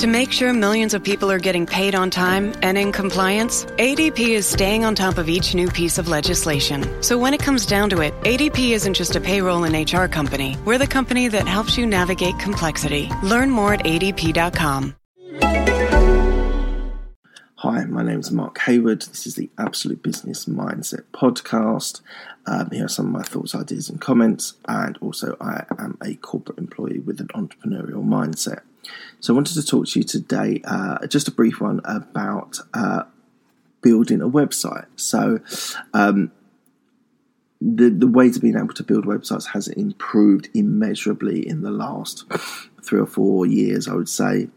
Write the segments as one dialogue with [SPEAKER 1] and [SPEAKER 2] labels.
[SPEAKER 1] To make sure millions of people are getting paid on time and in compliance, ADP is staying on top of each new piece of legislation. So when it comes down to it, ADP isn't just a payroll and HR company. We're the company that helps you navigate complexity. Learn more at adp.com.
[SPEAKER 2] Hi, my name is Mark Hayward. This is the Absolute Business Mindset podcast. Um, here are some of my thoughts, ideas, and comments. And also, I am a corporate employee with an entrepreneurial mindset. So, I wanted to talk to you today, uh, just a brief one about uh, building a website. So, um, the the ways of being able to build websites has improved immeasurably in the last three or four years, I would say.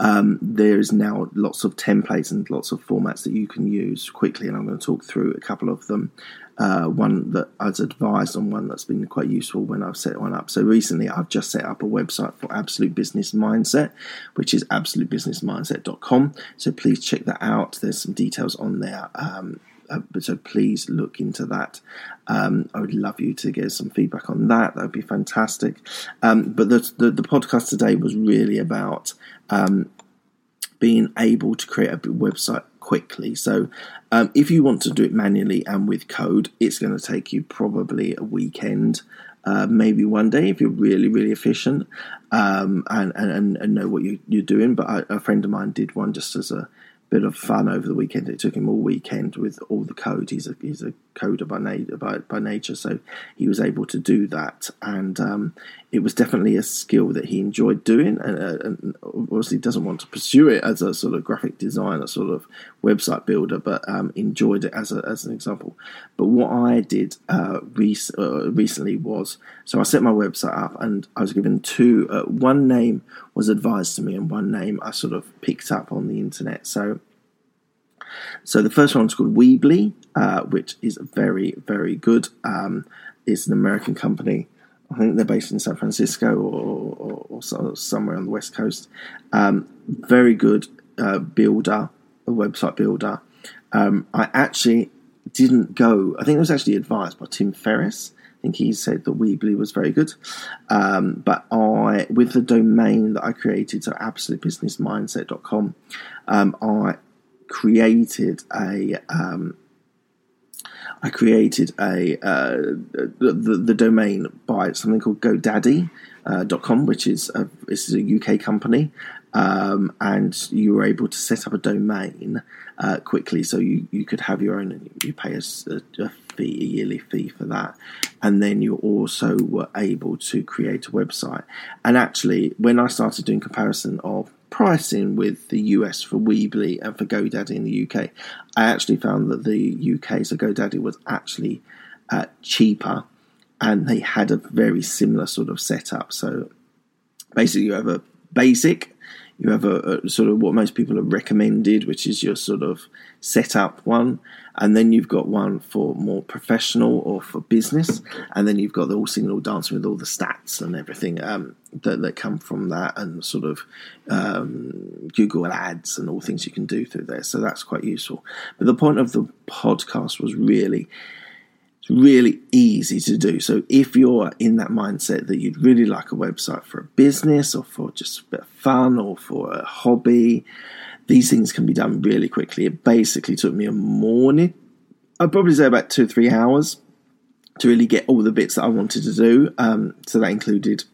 [SPEAKER 2] Um, there is now lots of templates and lots of formats that you can use quickly, and I'm going to talk through a couple of them. Uh, one that I was advised on, one that's been quite useful when I've set one up. So recently, I've just set up a website for Absolute Business Mindset, which is absolutebusinessmindset.com. So please check that out. There's some details on there. Um, uh, so please look into that. Um, I would love you to get some feedback on that. That would be fantastic. Um, but the, the, the podcast today was really about um, being able to create a website quickly. So, um, if you want to do it manually and with code, it's going to take you probably a weekend. Uh, maybe one day if you're really really efficient um, and, and and know what you, are doing. But a friend of mine did one just as a bit of fun over the weekend. It took him all weekend with all the code. He's a he's a coder by, na- by, by nature, so he was able to do that, and um, it was definitely a skill that he enjoyed doing, and, uh, and, obviously doesn't want to pursue it as a sort of graphic designer, sort of website builder, but um, enjoyed it as a, as an example. But what I did uh, rec- uh, recently was so I set my website up, and I was given two. Uh, one name was advised to me, and one name I sort of picked up on the internet. So so the first one's called Weebly, uh, which is very, very good. Um, it's an American company. I think they're based in San Francisco or, or, or somewhere on the West Coast. Um, very good uh, builder, a website builder. Um, I actually didn't go. I think it was actually advised by Tim Ferriss. I think he said that Weebly was very good. Um, but I, with the domain that I created, so absolutebusinessmindset.com, um, I created a um, I created a uh, the, the domain by something called GoDaddy.com, uh, which is a, this is a UK company, um, and you were able to set up a domain uh, quickly, so you, you could have your own. and You pay a, a fee, a yearly fee for that, and then you also were able to create a website. And actually, when I started doing comparison of pricing with the US for Weebly and for GoDaddy in the UK, I actually found that the UK, so GoDaddy was actually uh, cheaper and they had a very similar sort of setup. So basically, you have a basic, you have a, a, sort of what most people have recommended, which is your sort of setup one, and then you've got one for more professional or for business, and then you've got the all singing, all dancing with all the stats and everything um, that, that come from that, and sort of um, Google Ads and all things you can do through there. So that's quite useful. But the point of the podcast was really really easy to do. So if you're in that mindset that you'd really like a website for a business or for just a bit of fun or for a hobby, these things can be done really quickly. It basically took me a morning, I'd probably say about two or three hours to really get all the bits that I wanted to do. Um, so that included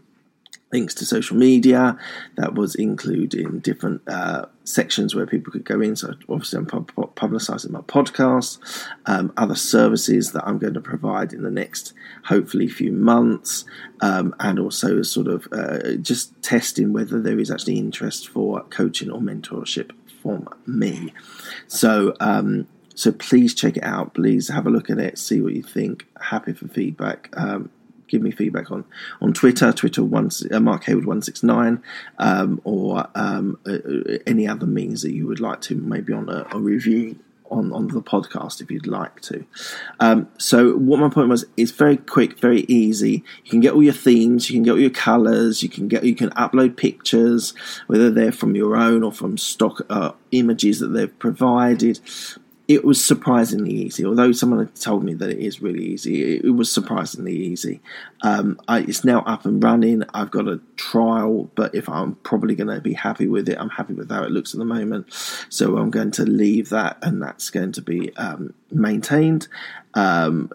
[SPEAKER 2] links to social media. That was including different uh, sections where people could go in. So obviously, I'm pub- publicising my podcast, um, other services that I'm going to provide in the next, hopefully, few months, um, and also sort of uh, just testing whether there is actually interest for coaching or mentorship from me. So. Um, so please check it out. Please have a look at it. See what you think. Happy for feedback. Give me feedback on on Twitter, Twitter one uh, Mark Hayward one six nine, um, or um, uh, uh, any other means that you would like to maybe on a, a review on, on the podcast if you'd like to. Um, so, what my point was, it's very quick, very easy. You can get all your themes, you can get all your colors, you can get you can upload pictures, whether they're from your own or from stock uh, images that they've provided it was surprisingly easy. Although someone had told me that it is really easy, it, was surprisingly easy. Um, I, it's now up and running. I've got a trial, but if I'm probably going to be happy with it, I'm happy with how it looks at the moment. So I'm going to leave that, and that's going to be um, maintained. Um,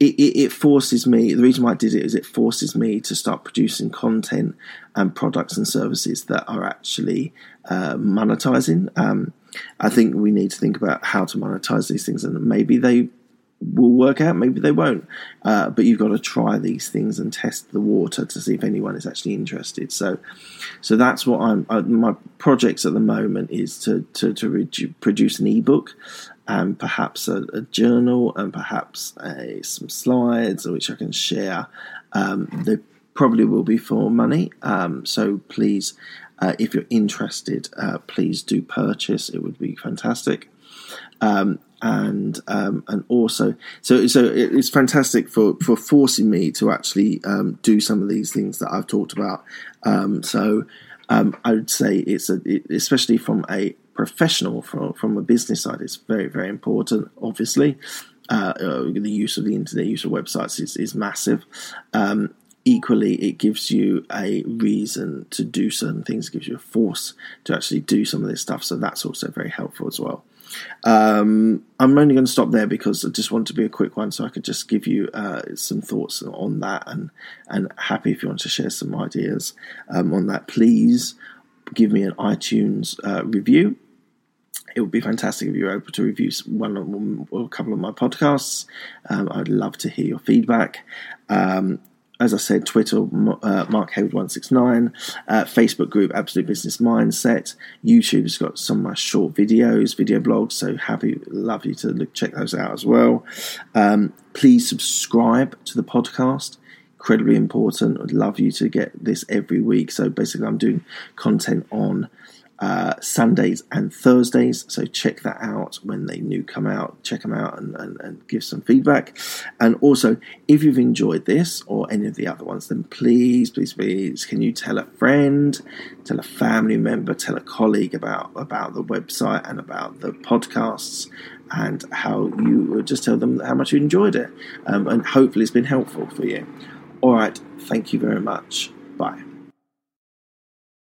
[SPEAKER 2] it, it, it, forces me. The reason why I did it is it forces me to start producing content and products and services that are actually uh, monetizing. Um, I think we need to think about how to monetize these things, and maybe they will work out, maybe they won't. Uh, but you've got to try these things and test the water to see if anyone is actually interested. So, so that's what I'm. My projects at the moment is to to, to produce an ebook and perhaps a, a journal and perhaps a, some slides which I can share. Um, they probably will be for money, um, so please uh, if you're interested, uh, please do purchase. It would be fantastic. Um, and um, and also, so so it's fantastic for for forcing me to actually um, do some of these things that I've talked about. Um, so um, I would say it's a, it, especially from a professional from from a business side, it's very very important. Obviously, uh, uh, the use of the internet, use of websites is is massive. Um, equally it gives you a reason to do certain things gives you a force to actually do some of this stuff so that's also very helpful as well um, i'm only going to stop there because i just want to be a quick one so i could just give you uh, some thoughts on that and and happy if you want to share some ideas um, on that please give me an itunes uh, review it would be fantastic if you were able to review one or a couple of my podcasts. Um, I'd love to hear your feedback. Um, as I said, Twitter, uh, Mark Hayward 169, uh, Facebook group, Absolute Business Mindset. YouTube has got some of my short videos, video blogs, so happy, love you to look, check those out as well. Um, please subscribe to the podcast. Incredibly important. I'd love you to get this every week. So basically, I'm doing content on uh, Sundays and Thursdays. So check that out when they new come out. Check them out and, and, and, give some feedback. And also, if you've enjoyed this or any of the other ones, then please, please, please, can you tell a friend, tell a family member, tell a colleague about about the website and about the podcasts. And how you just tell them how much you enjoyed it, um, and hopefully it's been helpful for you. All right, thank you very much. Bye.